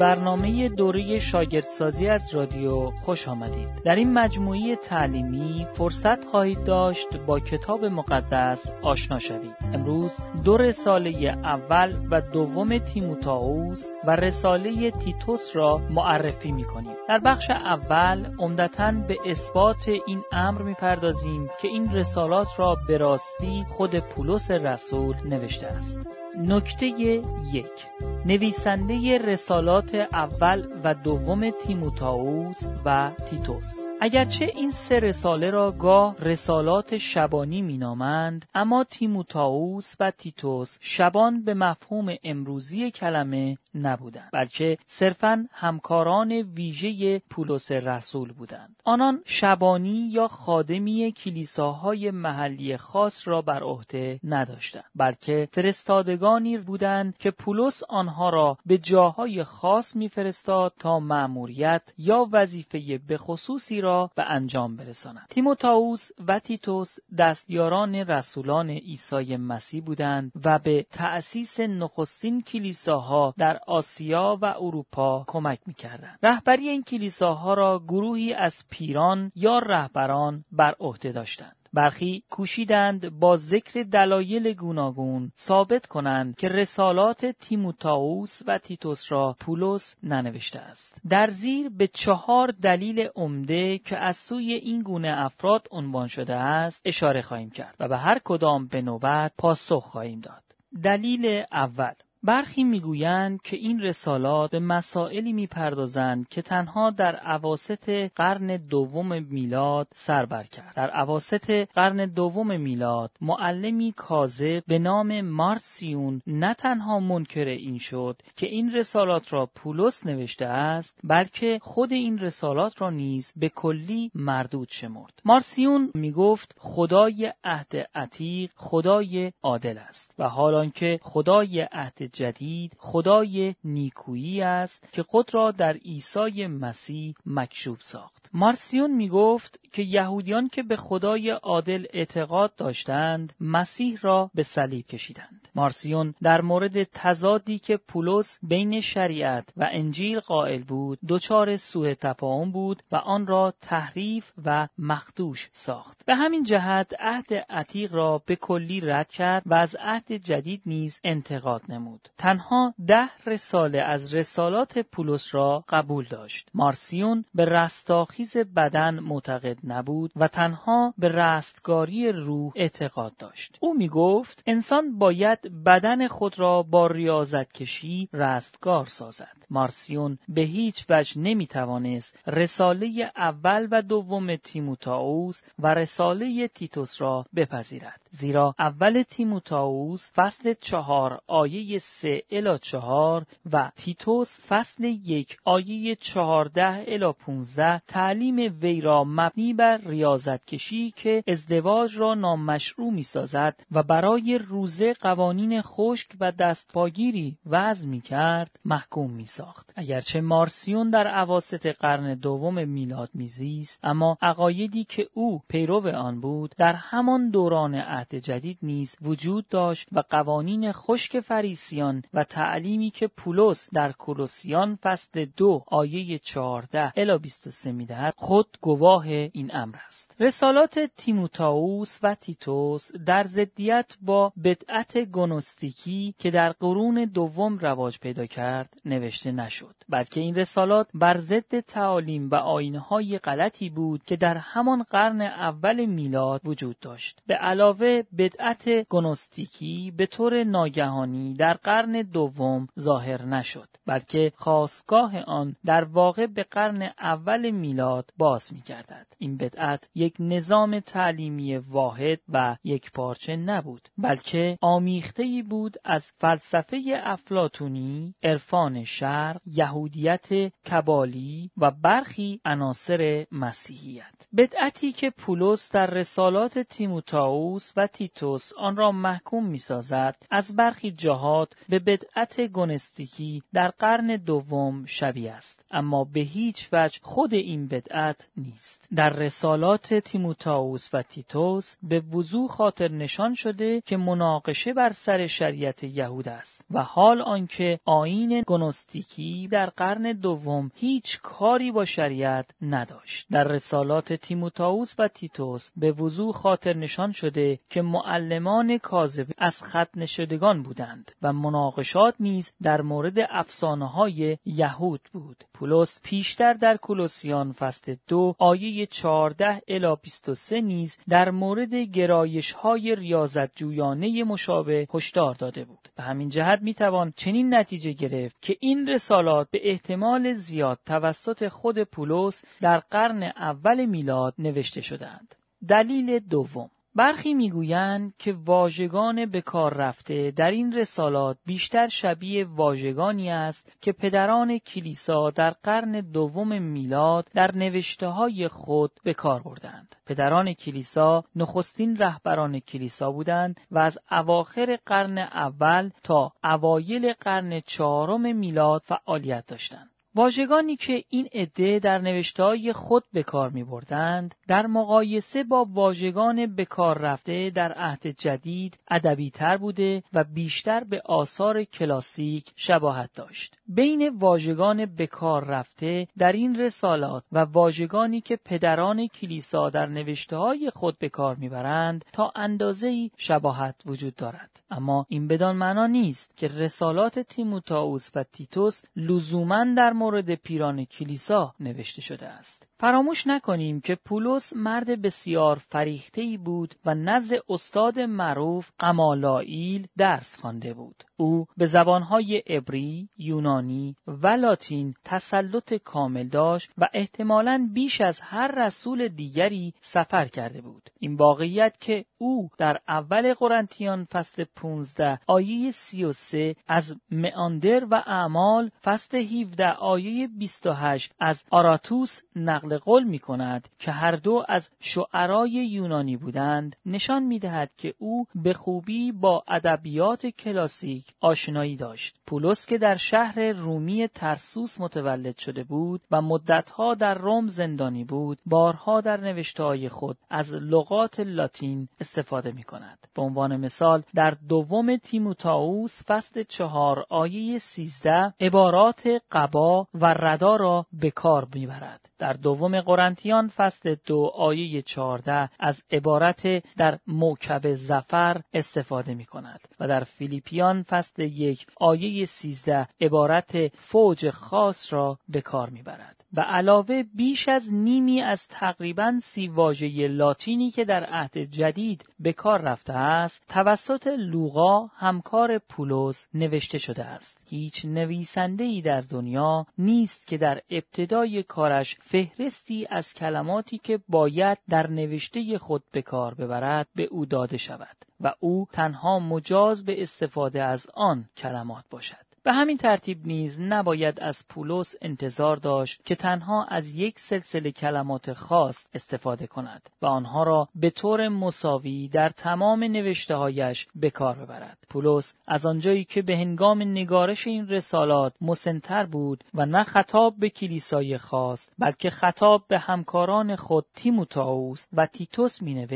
برنامه دوره شاگردسازی از رادیو خوش آمدید. در این مجموعه تعلیمی فرصت خواهید داشت با کتاب مقدس آشنا شوید. امروز دو رساله اول و دوم تیموتائوس و رساله تیتوس را معرفی می کنیم. در بخش اول عمدتا به اثبات این امر می‌پردازیم که این رسالات را به راستی خود پولس رسول نوشته است. نکته یک. نویسنده رسالات اول و دوم تیموتائوس و تیتوس. اگرچه این سه رساله را گاه رسالات شبانی مینامند اما تیموتائوس و تیتوس شبان به مفهوم امروزی کلمه نبودند بلکه صرفا همکاران ویژه پولس رسول بودند. آنان شبانی یا خادمی کلیساهای محلی خاص را بر عهده نداشتند بلکه فرستادگانی بودند که پولس آنها را به جاهای خاص میفرستاد تا مأموریت یا وظیفه به خصوصی به انجام برسانند تیموتائوس و تیتوس دستیاران رسولان عیسی مسیح بودند و به تأسیس نخستین کلیساها در آسیا و اروپا کمک می‌کردند. رهبری این کلیساها را گروهی از پیران یا رهبران بر عهده داشتند. برخی کوشیدند با ذکر دلایل گوناگون ثابت کنند که رسالات تیموتائوس و تیتوس را پولس ننوشته است. در زیر به چهار دلیل عمده که از سوی این گونه افراد عنوان شده است اشاره خواهیم کرد و به هر کدام به نوبت پاسخ خواهیم داد. دلیل اول برخی می‌گویند که این رسالات به مسائلی می‌پردازند که تنها در عواست قرن دوم میلاد سر بر کرد. در عواست قرن دوم میلاد معلمی کاذب به نام مارسیون نه تنها منکر این شد که این رسالات را پولس نوشته است بلکه خود این رسالات را نیز به کلی مردود شمرد. مارسیون می‌گفت خدای عهد عتیق خدای عادل است و حال که خدای عهد جدید خدای نیکویی است که خود را در عیسی مسیح مکشوف ساخت. مارسیون می گفت که یهودیان که به خدای عادل اعتقاد داشتند مسیح را به صلیب کشیدند. مارسیون در مورد تضادی که پولس بین شریعت و انجیل قائل بود دچار سوء تفاهم بود و آن را تحریف و مخدوش ساخت. به همین جهت عهد عتیق را به کلی رد کرد و از عهد جدید نیز انتقاد نمود. تنها ده رساله از رسالات پولس را قبول داشت. مارسیون به رستاخیز بدن معتقد نبود و تنها به رستگاری روح اعتقاد داشت. او می گفت انسان باید بدن خود را با ریاضت کشی رستگار سازد. مارسیون به هیچ وجه نمی توانست رساله اول و دوم تیموتائوس و رساله تیتوس را بپذیرد. زیرا اول تیموتائوس فصل چهار آیه سه الا چهار و تیتوس فصل یک آیه چهارده الا پونزده تعلیم وی را مبنی بر ریاضت کشی که ازدواج را نامشروع می سازد و برای روزه قوانین خشک و دستپاگیری وضع می کرد محکوم می ساخت. اگرچه مارسیون در عواست قرن دوم میلاد میزیست اما عقایدی که او پیرو آن بود در همان دوران عهد جدید نیز وجود داشت و قوانین خشک فریسیان و تعلیمی که پولس در کولوسیان فصل دو آیه 14 الی 23 می‌دهد خود گواه این امر است. رسالات تیموتائوس و تیتوس در ضدیت با بدعت گنوستیکی که در قرون دوم رواج پیدا کرد نوشته نشد. بلکه این رسالات بر ضد تعالیم و آینهای غلطی بود که در همان قرن اول میلاد وجود داشت. به علاوه بدعت گنوستیکی به طور ناگهانی در قرن دوم ظاهر نشد. بلکه خواستگاه آن در واقع به قرن اول میلاد باز می گردد. بدعت یک نظام تعلیمی واحد و یک پارچه نبود بلکه آمیخته بود از فلسفه افلاتونی، عرفان شرق، یهودیت کبالی و برخی عناصر مسیحیت. بدعتی که پولس در رسالات تیموتائوس و تیتوس آن را محکوم می سازد از برخی جهات به بدعت گنستیکی در قرن دوم شبیه است اما به هیچ وجه خود این بدعت نیست در رسالات تیموتائوس و تیتوس به وضوح خاطر نشان شده که مناقشه بر سر شریعت یهود است و حال آنکه آین گنوستیکی در قرن دوم هیچ کاری با شریعت نداشت. در رسالات تیموتائوس و تیتوس به وضوح خاطر نشان شده که معلمان کاذب از ختن شدگان بودند و مناقشات نیز در مورد افسانه های یهود بود. پولس پیشتر در کولوسیان فصل دو آیه 14 الی 23 نیز در مورد گرایش های ریاضت جویانه مشابه هشدار داده بود. به همین جهت می‌توان چنین نتیجه گرفت که این رسالات به احتمال زیاد توسط خود پولس در قرن اول میلاد نوشته شدند دلیل دوم برخی می‌گویند که واژگان به کار رفته در این رسالات بیشتر شبیه واژگانی است که پدران کلیسا در قرن دوم میلاد در نوشته های خود به کار بردند. پدران کلیسا نخستین رهبران کلیسا بودند و از اواخر قرن اول تا اوایل قرن چهارم میلاد فعالیت داشتند. واژگانی که این عده در نوشتهای خود به کار می بردند در مقایسه با واژگان به کار رفته در عهد جدید ادبی تر بوده و بیشتر به آثار کلاسیک شباهت داشت. بین واژگان به کار رفته در این رسالات و واژگانی که پدران کلیسا در نوشته خود به کار می‌برند تا اندازه شباهت وجود دارد. اما این بدان معنا نیست که رسالات تیموتائوس و تیتوس لزوما در مورد پیران کلیسا نوشته شده است. فراموش نکنیم که پولس مرد بسیار فریخته بود و نزد استاد معروف قمالائیل درس خوانده بود. او به زبانهای عبری، یونانی و لاتین تسلط کامل داشت و احتمالاً بیش از هر رسول دیگری سفر کرده بود. این واقعیت که او در اول قرنتیان فصل 15 آیه 33 از معاندر و اعمال فصل 17 آیه 28 از آراتوس نقل قول می کند که هر دو از شعرای یونانی بودند نشان می دهد که او به خوبی با ادبیات کلاسیک آشنایی داشت. پولس که در شهر رومی ترسوس متولد شده بود و مدتها در روم زندانی بود بارها در نوشتههای خود از لغات لاتین استفاده می کند. به عنوان مثال در دوم تیموتائوس فصل چهار آیه سیزده عبارات قبا و ردا را به کار می‌برد. در دوم قرنتیان فصل دو آیه چهارده از عبارت در موکب زفر استفاده می کند و در فیلیپیان فصل یک آیه سیزده عبارت فوج خاص را به کار می‌برد. و علاوه بیش از نیمی از تقریبا سی واژه لاتینی که در عهد جدید به کار رفته است توسط لوقا همکار پولس نوشته شده است. هیچ نویسنده ای در دنیا نیست که در ابتدای کارش فهرستی از کلماتی که باید در نوشته خود به کار ببرد به او داده شود و او تنها مجاز به استفاده از آن کلمات باشد. به همین ترتیب نیز نباید از پولس انتظار داشت که تنها از یک سلسله کلمات خاص استفاده کند و آنها را به طور مساوی در تمام نوشته هایش به کار ببرد. پولس از آنجایی که به هنگام نگارش این رسالات مسنتر بود و نه خطاب به کلیسای خاص بلکه خطاب به همکاران خود تیموتائوس و تیتوس می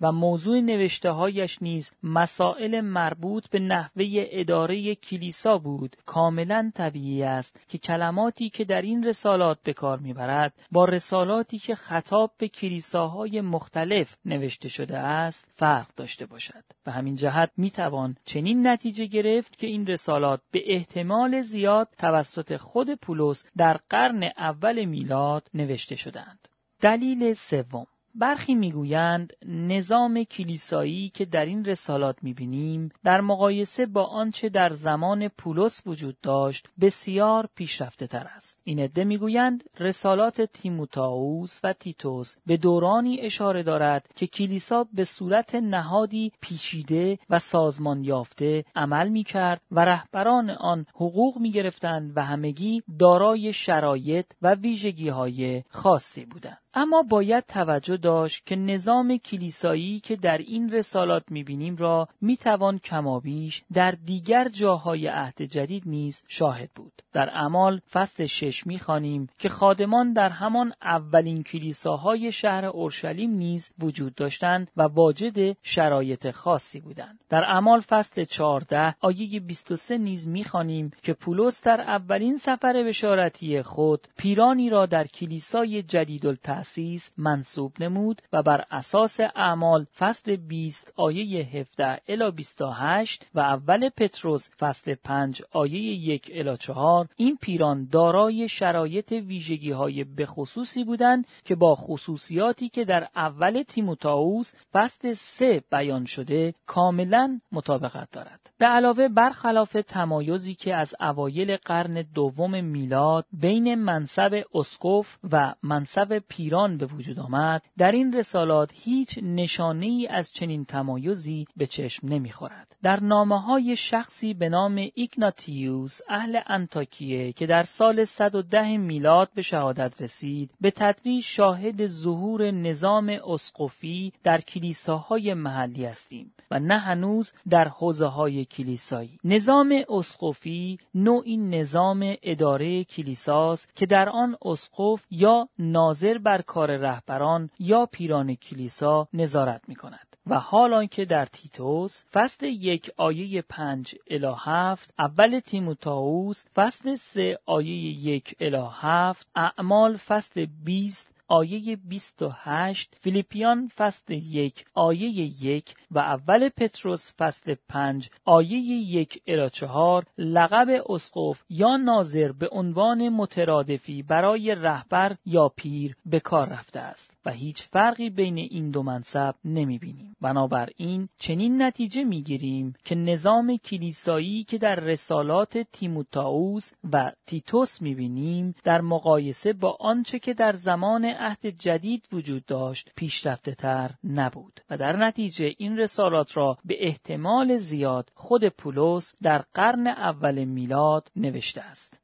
و موضوع نوشته هایش نیز مسائل مربوط به نحوه اداره کلیسا بود کاملا طبیعی است که کلماتی که در این رسالات به کار می‌برد با رسالاتی که خطاب به کلیساهای مختلف نوشته شده است فرق داشته باشد. به همین جهت می‌توان چنین نتیجه گرفت که این رسالات به احتمال زیاد توسط خود پولس در قرن اول میلاد نوشته شدند. دلیل سوم برخی می‌گویند نظام کلیسایی که در این رسالات می‌بینیم در مقایسه با آنچه در زمان پولس وجود داشت بسیار پیشرفته تر است. این عده می‌گویند رسالات تیموتائوس و تیتوس به دورانی اشاره دارد که کلیسا به صورت نهادی پیچیده و سازمان یافته عمل می‌کرد و رهبران آن حقوق می‌گرفتند و همگی دارای شرایط و ویژگی های خاصی بودند. اما باید توجه داشت که نظام کلیسایی که در این رسالات می‌بینیم را می‌توان کمابیش در دیگر جاهای عهد جدید نیز شاهد بود. در اعمال فصل شش می‌خوانیم که خادمان در همان اولین کلیساهای شهر اورشلیم نیز وجود داشتند و واجد شرایط خاصی بودند. در اعمال فصل 14 آیه 23 نیز می‌خوانیم که پولس در اولین سفر بشارتی خود پیرانی را در کلیسای جدید تأسیس منصوب نمود و بر اساس اعمال فصل 20 آیه 17 الی 28 و اول پتروس فصل 5 آیه 1 الی 4 این پیران دارای شرایط ویژگی های بخصوصی بودند که با خصوصیاتی که در اول تیموتائوس فصل 3 بیان شده کاملا مطابقت دارد. به علاوه برخلاف تمایزی که از اوایل قرن دوم میلاد بین منصب اسقف و منصب پیران به وجود آمد در این رسالات هیچ نشانه ای از چنین تمایزی به چشم نمی‌خورد. در نامه های شخصی به نام ایگناتیوس اهل انتاکیه که در سال 110 میلاد به شهادت رسید به تدریج شاهد ظهور نظام اسقفی در کلیساهای محلی هستیم و نه هنوز در حوزه های کلیسایی. نظام اسقفی نوعی نظام اداره کلیساست که در آن اسقف یا ناظر بر کار رهبران یا پیران کلیسا نظارت می کند. و حال آنکه در تیتوس فصل یک آیه پنج الی هفت اول تیموتائوس فصل سه آیه یک الی هفت اعمال فصل بیست آیه 28 فیلیپیان فصل یک آیه یک و اول پتروس فصل پنج آیه یک الی چهار لقب اسقف یا ناظر به عنوان مترادفی برای رهبر یا پیر به کار رفته است. و هیچ فرقی بین این دو منصب نمی بینیم. بنابراین چنین نتیجه می گیریم که نظام کلیسایی که در رسالات تیموتائوس و تیتوس می بینیم در مقایسه با آنچه که در زمان عهد جدید وجود داشت پیشرفته تر نبود و در نتیجه این رسالات را به احتمال زیاد خود پولس در قرن اول میلاد نوشته است.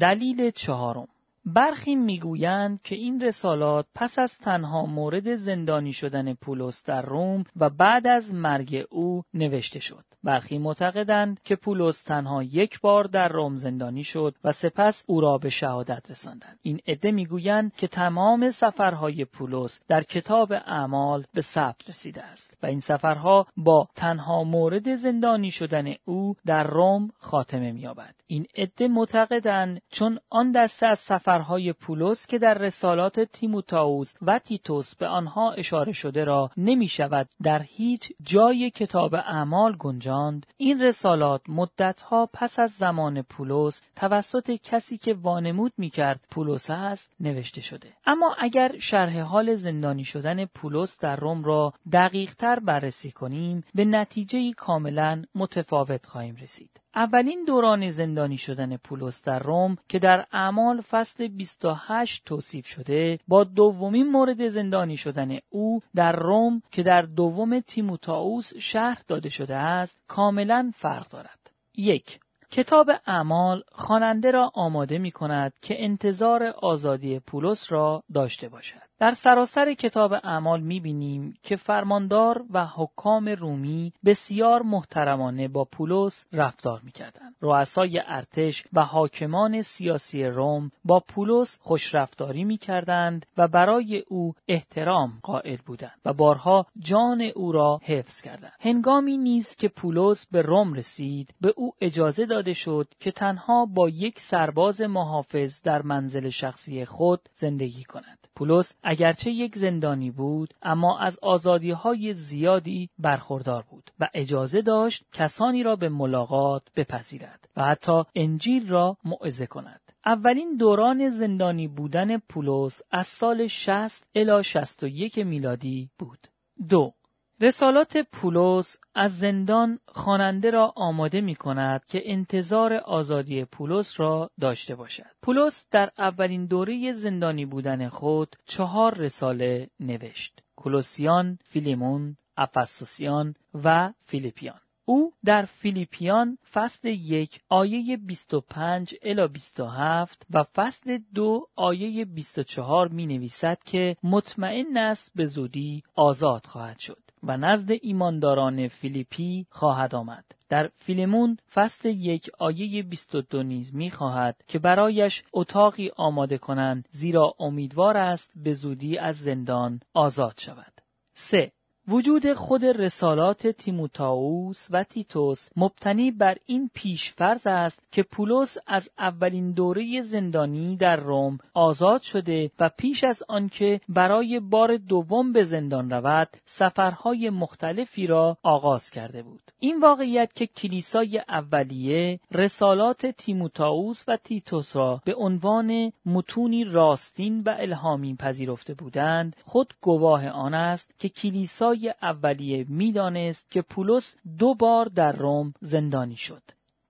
دلیل چهارم برخی می‌گویند که این رسالات پس از تنها مورد زندانی شدن پولس در روم و بعد از مرگ او نوشته شد. برخی معتقدند که پولس تنها یک بار در روم زندانی شد و سپس او را به شهادت رساندند. این عده می‌گویند که تمام سفرهای پولس در کتاب اعمال به ثبت رسیده است و این سفرها با تنها مورد زندانی شدن او در روم خاتمه مییابد. این عده معتقدند چون آن دسته از سفرهای پولس که در رسالات تیموتائوس و تیتوس به آنها اشاره شده را نمی شود در هیچ جای کتاب اعمال گنجاند این رسالات مدتها پس از زمان پولس توسط کسی که وانمود می کرد پولس است نوشته شده. اما اگر شرح حال زندانی شدن پولس در روم را دقیق تر بررسی کنیم به نتیجه کاملا متفاوت خواهیم رسید. اولین دوران زندانی شدن پولس در روم که در اعمال فصل 28 توصیف شده با دومین مورد زندانی شدن او در روم که در دوم تیموتائوس شهر داده شده است کاملا فرق دارد. یک کتاب اعمال خواننده را آماده می کند که انتظار آزادی پولس را داشته باشد. در سراسر کتاب اعمال می‌بینیم که فرماندار و حکام رومی بسیار محترمانه با پولس رفتار می‌کردند. رؤسای ارتش و حاکمان سیاسی روم با پولس خوشرفتاری می‌کردند و برای او احترام قائل بودند و بارها جان او را حفظ کردند. هنگامی نیز که پولس به روم رسید به او اجازه داده شد که تنها با یک سرباز محافظ در منزل شخصی خود زندگی کند. پولس اگرچه یک زندانی بود اما از آزادی های زیادی برخوردار بود و اجازه داشت کسانی را به ملاقات بپذیرد و حتی انجیل را موعظه کند. اولین دوران زندانی بودن پولس از سال 60 الی 61 میلادی بود. دو رسالات پولس از زندان خواننده را آماده می کند که انتظار آزادی پولس را داشته باشد. پولس در اولین دوره زندانی بودن خود چهار رساله نوشت. کولوسیان، فیلیمون، افسوسیان و فیلیپیان. او در فیلیپیان فصل یک آیه 25 الی 27 و فصل دو آیه 24 می نویسد که مطمئن است به زودی آزاد خواهد شد و نزد ایمانداران فیلیپی خواهد آمد. در فیلمون فصل یک آیه 22 نیز می خواهد که برایش اتاقی آماده کنند زیرا امیدوار است به زودی از زندان آزاد شود. 3. وجود خود رسالات تیموتائوس و تیتوس مبتنی بر این پیشفرض است که پولس از اولین دوره زندانی در روم آزاد شده و پیش از آنکه برای بار دوم به زندان رود سفرهای مختلفی را آغاز کرده بود. این واقعیت که کلیسای اولیه رسالات تیموتائوس و تیتوس را به عنوان متونی راستین و الهامی پذیرفته بودند خود گواه آن است که کلیسای اولیه می‌دانست که پولس دو بار در روم زندانی شد.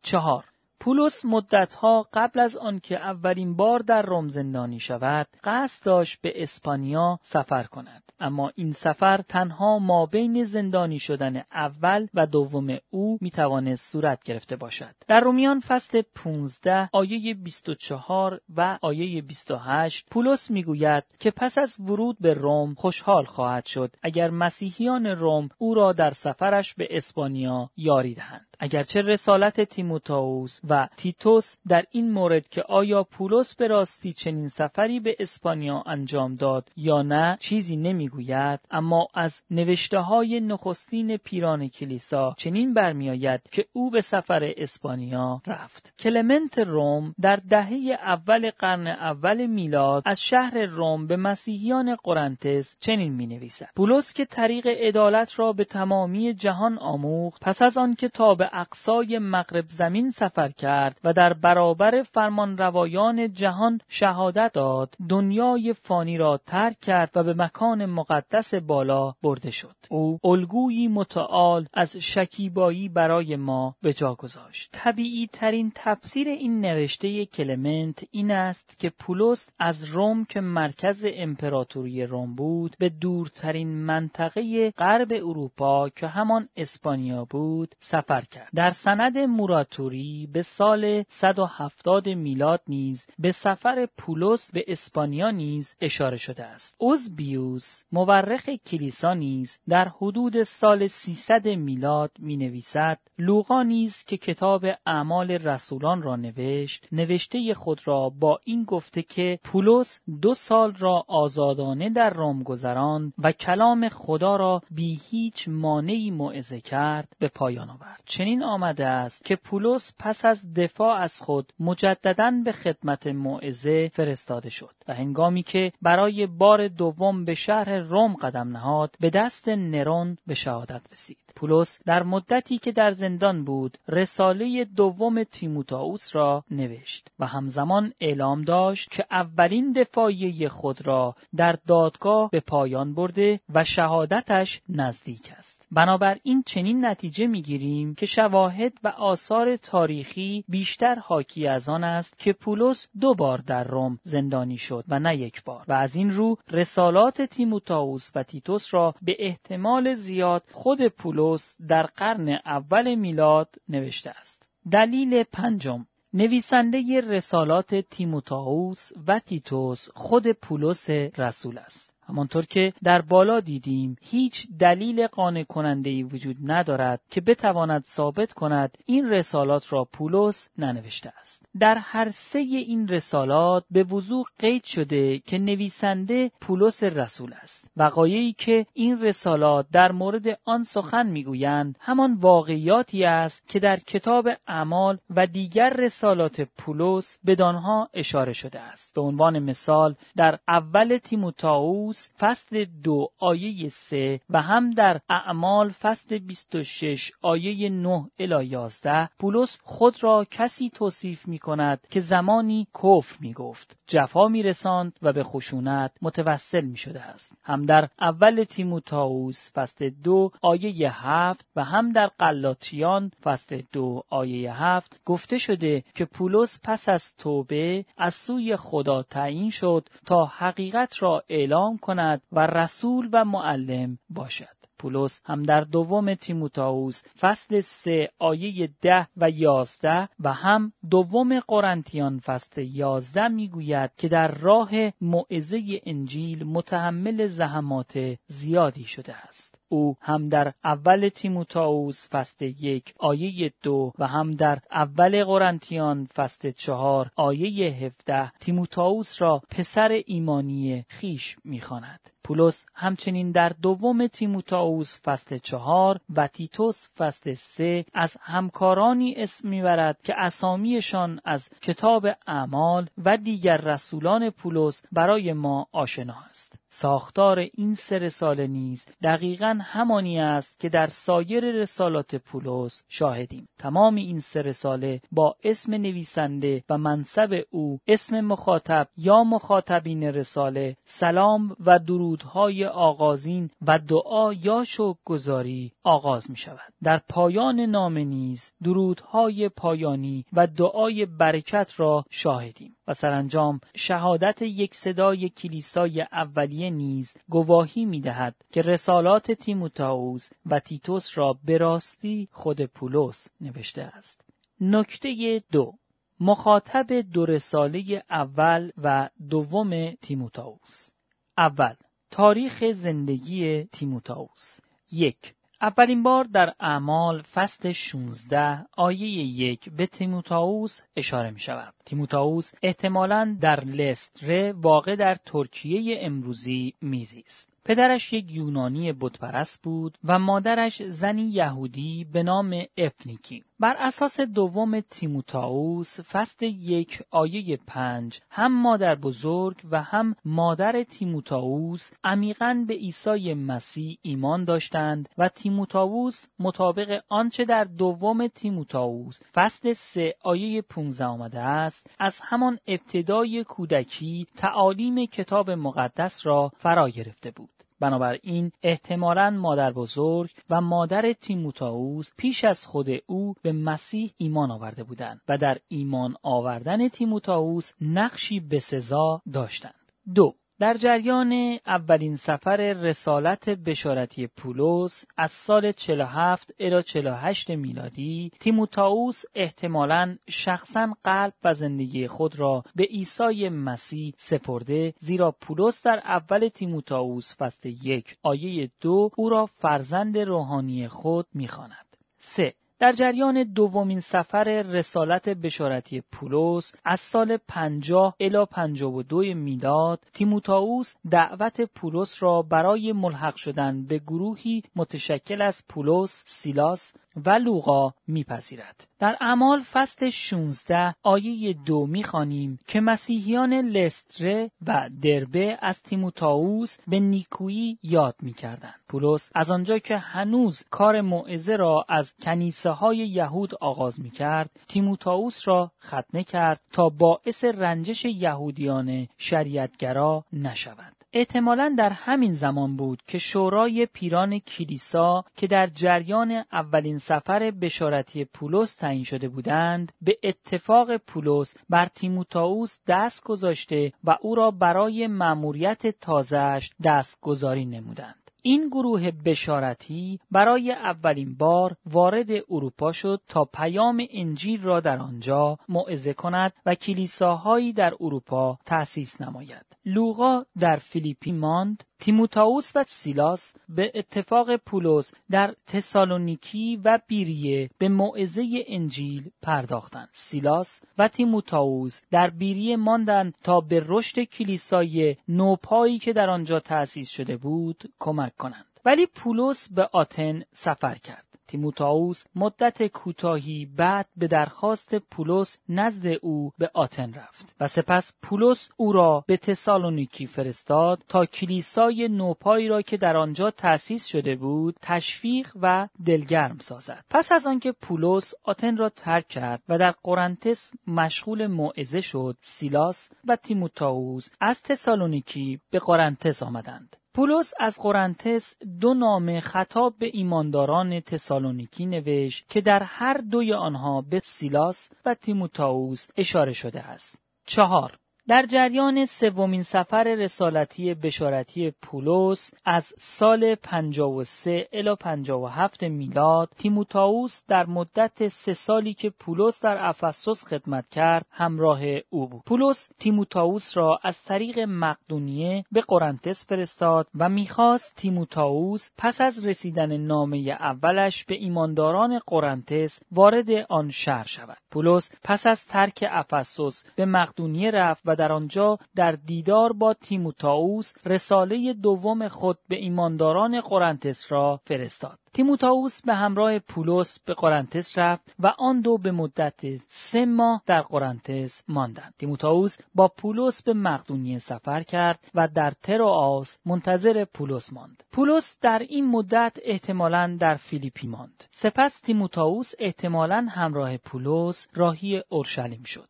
چهار پولس مدتها قبل از آنکه اولین بار در روم زندانی شود قصد داشت به اسپانیا سفر کند. اما این سفر تنها ما بین زندانی شدن اول و دوم او می‌توانست صورت گرفته باشد. در رومیان فصل 15 آیه 24 و آیه 28 پولس می‌گوید که پس از ورود به روم خوشحال خواهد شد اگر مسیحیان روم او را در سفرش به اسپانیا یاری دهند. اگرچه رسالت تیموتائوس و تیتوس در این مورد که آیا پولس به راستی چنین سفری به اسپانیا انجام داد یا نه چیزی نمی‌گوید اما از نوشته های نخستین پیران کلیسا چنین برمیآید که او به سفر اسپانیا رفت. کلمنت روم در دهه اول قرن اول میلاد از شهر روم به مسیحیان قرنتس چنین می نویسد پولس که طریق عدالت را به تمامی جهان آموخت پس از آنکه تا به اقصای مغرب زمین سفر کرد و در برابر فرمان روایان جهان شهادت داد. دنیای فانی را ترک کرد و به مکان مقدس بالا برده شد. او الگویی متعال از شکیبایی برای ما به جا گذاشت. طبیعی ترین تفسیر این نوشته کلمنت این است که پولس از روم که مرکز امپراتوری روم بود به دورترین منطقه غرب اروپا که همان اسپانیا بود سفر کرد. در سند موراتوری به سال 170 میلاد نیز به سفر پولس به اسپانیا نیز اشاره شده است. اوزبیوس مورخ کلیسا نیز در حدود سال 300 میلاد می نویسد لوقا نیز که کتاب اعمال رسولان را نوشت نوشته خود را با این گفته که پولس دو سال را آزادانه در روم گذران و کلام خدا را بی هیچ مانعی موعظه کرد به پایان آورد چنین آمده است که پولس پس از دفاع از خود مجددا به خدمت موعظه فرستاده شد و هنگامی که برای بار دوم به شهر روم قدم نهاد به دست نرون به شهادت رسید. پولس در مدتی که در زندان بود رساله دوم تیموتائوس را نوشت و همزمان اعلام داشت که اولین دفاعیه خود را در دادگاه به پایان برده و شهادتش نزدیک است. بنابراین چنین نتیجه می‌گیریم که شواهد و آثار تاریخی بیشتر حاکی از آن است که پولس دو بار در روم زندانی شد و نه یک بار. و از این رو رسالات تیموتائوس و تیتوس را به احتمال زیاد خود پولس در قرن اول میلاد نوشته است. دلیل پنجم. نویسنده رسالات تیموتائوس و تیتوس خود پولس رسول است. همانطور که در بالا دیدیم هیچ دلیل قانع کننده ای وجود ندارد که بتواند ثابت کند این رسالات را پولس ننوشته است. در هر سه این رسالات به وضوح قید شده که نویسنده پولس رسول است. وقایعی که این رسالات در مورد آن سخن می‌گویند همان واقعیاتی است که در کتاب اعمال و دیگر رسالات پولس بدانها اشاره شده است. به عنوان مثال در اول تیموتائوس فصل دو آیه سه و هم در اعمال فصل 26 آیه 9 الی 11 پولس خود را کسی توصیف می کند که زمانی کفر می گفت جفا می رساند و به خشونت متوسل می شده است هم در اول تیموتائوس فصل دو آیه هفت و هم در قلاتیان فصل دو آیه هفت گفته شده که پولس پس از توبه از سوی خدا تعیین شد تا حقیقت را اعلام کند و رسول و معلم باشد. پولس هم در دوم تیموتائوس فصل سه آیه ده و یازده و هم دوم قرنتیان فصل یازده می‌گوید که در راه موعظه انجیل متحمل زحمات زیادی شده است. او هم در اول تیموتائوس فصل یک آیه دو و هم در اول قرنتیان فصل چهار آیه هفده تیموتائوس را پسر ایمانی خیش می‌خواند. پولس همچنین در دوم تیموتائوس فصل چهار و تیتوس فصل سه از همکارانی اسم می‌برد که اسامیشان از کتاب اعمال و دیگر رسولان پولس برای ما آشنا است. ساختار این سه رساله نیز دقیقا همانی است که در سایر رسالات پولس شاهدیم. تمام این سه رساله با اسم نویسنده و منصب او اسم مخاطب یا مخاطبین رساله سلام و درودهای آغازین و دعا یا گذاری آغاز می شود. در پایان نامه نیز درودهای پایانی و دعای برکت را شاهدیم. سرانجام شهادت یک صدای کلیسای اولیه نیز گواهی می دهد که رسالات تیموتائوس و تیتوس را به راستی خود پولس نوشته است. نکته دو مخاطب دو رساله اول و دوم تیموتائوس اول تاریخ زندگی تیموتائوس یک اولین بار در اعمال فصل 16 آیه یک به تیموتائوس اشاره می شود. تیموتائوس احتمالاً در لستره واقع در ترکیه امروزی میزیست. پدرش یک یونانی بتپرست بود و مادرش زنی یهودی به نام افنیکی. بر اساس دوم تیموتائوس فصل یک آیه پنج هم مادر بزرگ و هم مادر تیموتائوس عمیقا به عیسی مسیح ایمان داشتند و تیموتائوس مطابق آنچه در دوم تیموتائوس فصل سه آیه 15 آمده است از همان ابتدای کودکی تعالیم کتاب مقدس را فرا گرفته بود. بنابراین احتمالا مادر بزرگ و مادر تیموتائوس پیش از خود او به مسیح ایمان آورده بودند و در ایمان آوردن تیموتائوس نقشی به سزا داشتند. دو در جریان اولین سفر رسالت بشارتی پولس از سال 47 الی 48 میلادی تیموتائوس احتمالاً شخصا قلب و زندگی خود را به عیسی مسیح سپرده زیرا پولس در اول تیموتائوس فصل یک آیه دو او را فرزند روحانی خود می‌خواند. 3. در جریان دومین سفر رسالت بشارتی پولس از سال 50 الی 52 میلاد تیموتائوس دعوت پولس را برای ملحق شدن به گروهی متشکل از پولس، سیلاس و لوقا میپذیرد. در اعمال فصل 16 آیه دو می‌خوانیم که مسیحیان لستره و دربه از تیموتائوس به نیکویی یاد می‌کردند. پولس از آنجا که هنوز کار موعظه را از کنیسه های یهود آغاز می‌کرد تیموتائوس را ختنه کرد تا باعث رنجش یهودیان شریعتگرا نشود. احتمالا در همین زمان بود که شورای پیران کلیسا که در جریان اولین سفر بشارتی پولس تعیین شده بودند به اتفاق پولس بر تیموتائوس دست گذاشته و او را برای مأموریت تازهش دستگذاری نمودند. این گروه بشارتی برای اولین بار وارد اروپا شد تا پیام انجیل را در آنجا موعظه کند و کلیساهایی در اروپا تأسیس نماید. لوقا در فیلیپی ماند تیموتائوس و سیلاس به اتفاق پولس در تسالونیکی و بیریه به موعظه انجیل پرداختند. سیلاس و تیموتائوس در بیریه ماندند تا به رشد کلیسای نوپایی که در آنجا تأسیس شده بود کمک کنند. ولی پولس به آتن سفر کرد. تیموتائوس مدت کوتاهی بعد به درخواست پولس نزد او به آتن رفت و سپس پولس او را به تسالونیکی فرستاد تا کلیسای نوپایی را که در آنجا تأسیس شده بود تشویق و دلگرم سازد. پس از آنکه پولس آتن را ترک کرد و در قرنتس مشغول موعظه شد سیلاس و تیموتائوس از تسالونیکی به قرنتس آمدند. پولس از قرنتس دو نامه خطاب به ایمانداران تسالونیکی نوشت که در هر دوی آنها به سیلاس و تیموتائوس اشاره شده است. چهار در جریان سومین سفر رسالتی بشارتی پولس از سال 53 الی 57 میلاد تیموتائوس در مدت سه سالی که پولس در افسوس خدمت کرد همراه او بود. پولس تیموتائوس را از طریق مقدونیه به قرنتس فرستاد و می‌خواست تیموتائوس پس از رسیدن نامه اولش به ایمانداران قرنتس وارد آن شهر شود. پولس پس از ترک افسوس به مقدونیه رفت و در آنجا در دیدار با تیموتائوس رساله دوم خود به ایمانداران قرنتس را فرستاد. تیموتائوس به همراه پولس به قرنتس رفت و آن دو به مدت سه ماه در قرنتس ماندند. تیموتائوس با پولس به مقدونیه سفر کرد و در تروآس منتظر پولس ماند. پولس در این مدت احتمالا در فیلیپی ماند. سپس تیموتائوس احتمالا همراه پولس راهی اورشلیم شد.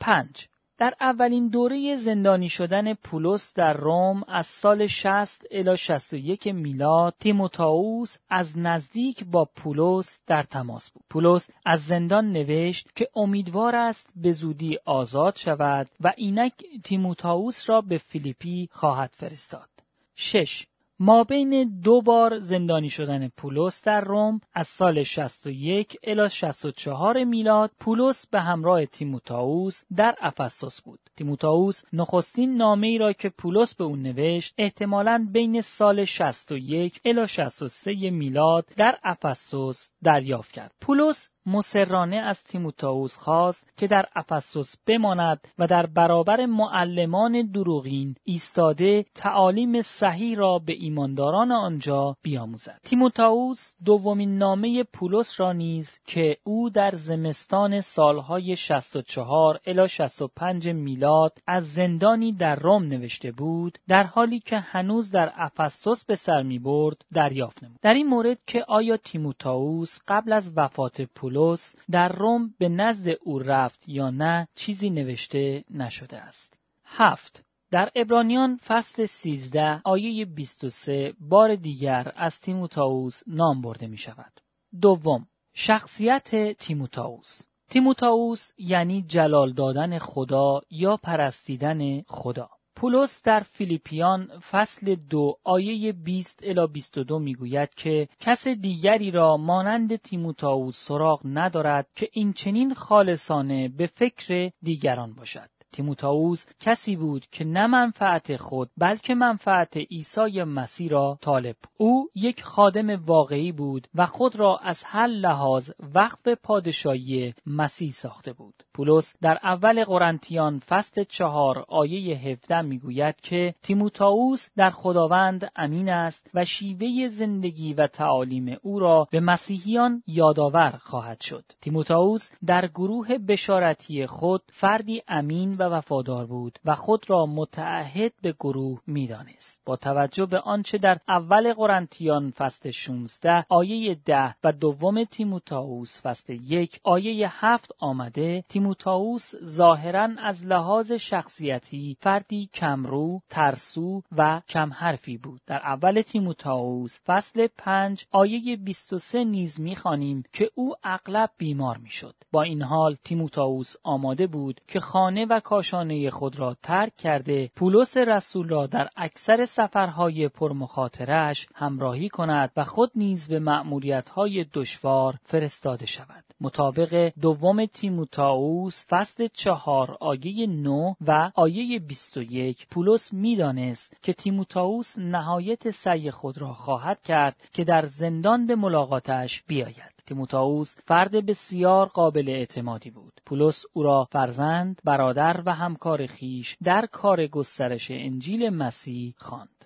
5. در اولین دوره زندانی شدن پولس در روم از سال 60 الی 61 میلاد تیموتائوس از نزدیک با پولس در تماس بود. پولس از زندان نوشت که امیدوار است به زودی آزاد شود و اینک تیموتائوس را به فیلیپی خواهد فرستاد. 6. ما بین دو بار زندانی شدن پولس در روم از سال 61 الی 64 میلاد پولس به همراه تیموتائوس در افسوس بود. تیموتائوس نخستین نامه ای را که پولس به او نوشت احتمالاً بین سال 61 الی 63 میلاد در افسوس دریافت کرد. پولس مسررانه از تیموتائوس خواست که در افسوس بماند و در برابر معلمان دروغین ایستاده تعالیم صحیح را به ایمانداران آنجا بیاموزد. تیموتائوس دومین نامه پولس را نیز که او در زمستان سالهای 64 الی 65 میلاد از زندانی در روم نوشته بود در حالی که هنوز در افسوس به سر می برد دریافت نمود. در این مورد که آیا تیموتائوس قبل از وفات پولس پولس در روم به نزد او رفت یا نه چیزی نوشته نشده است. هفت در ابرانیان فصل 13 آیه 23 بار دیگر از تیموتائوس نام برده می شود. دوم شخصیت تیموتائوس تیموتائوس یعنی جلال دادن خدا یا پرستیدن خدا. پولس در فیلیپیان فصل دو آیه 20 الی 22 می‌گوید که کس دیگری را مانند تیموتائوس سراغ ندارد که این چنین خالصانه به فکر دیگران باشد. تیموتائوس کسی بود که نه منفعت خود بلکه منفعت عیسی مسیح را طالب. او یک خادم واقعی بود و خود را از هر لحاظ وقف پادشاهی مسیح ساخته بود. پولس در اول قرنتیان فصل چهار آیه 17 می‌گوید که تیموتائوس در خداوند امین است و شیوه زندگی و تعالیم او را به مسیحیان یادآور خواهد شد. تیموتائوس در گروه بشارتی خود فردی امین و وفادار بود و خود را متعهد به گروه می‌دانست با توجه به آنچه در اول قرنتیان فصل 16 آیه 10 و دوم تیموتائوس فصل 1 آیه 7 آمده تیموتائوس ظاهرا از لحاظ شخصیتی فردی کمرو، ترسو و کم حرفی بود. در اول تیموتائوس فصل 5 آیه 23 نیز می‌خوانیم که او اغلب بیمار می‌شد. با این حال تیموتائوس آماده بود که خانه و کاشانه خود را ترک کرده پولس رسول را در اکثر سفرهای پرمخاطرش همراهی کند و خود نیز به مأموریت‌های دشوار فرستاده شود. مطابق دوم تیموتائوس فصل چهار آیه 9 و آیه 21 پولس می‌دانست که تیموتائوس نهایت سعی خود را خواهد کرد که در زندان به ملاقاتش بیاید. تیموتائوس فرد بسیار قابل اعتمادی بود. پولس او را فرزند، برادر و همکار خیش در کار گسترش انجیل مسیح خواند.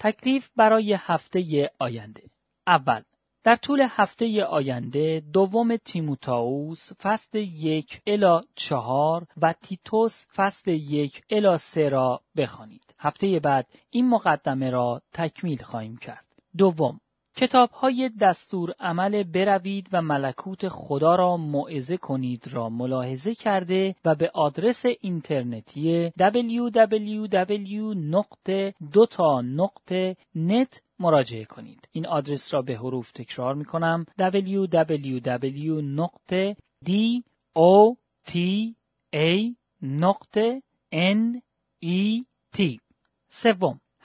تکلیف برای هفته آینده اول در طول هفته آینده دوم تیموتائوس فصل یک الا چهار و تیتوس فصل یک الا سه را بخوانید. هفته بعد این مقدمه را تکمیل خواهیم کرد. دوم کتاب های دستور عمل بروید و ملکوت خدا را موعظه کنید را ملاحظه کرده و به آدرس اینترنتی www.dota.net مراجعه کنید. این آدرس را به حروف تکرار می کنم www.dota.n ای تی سوم.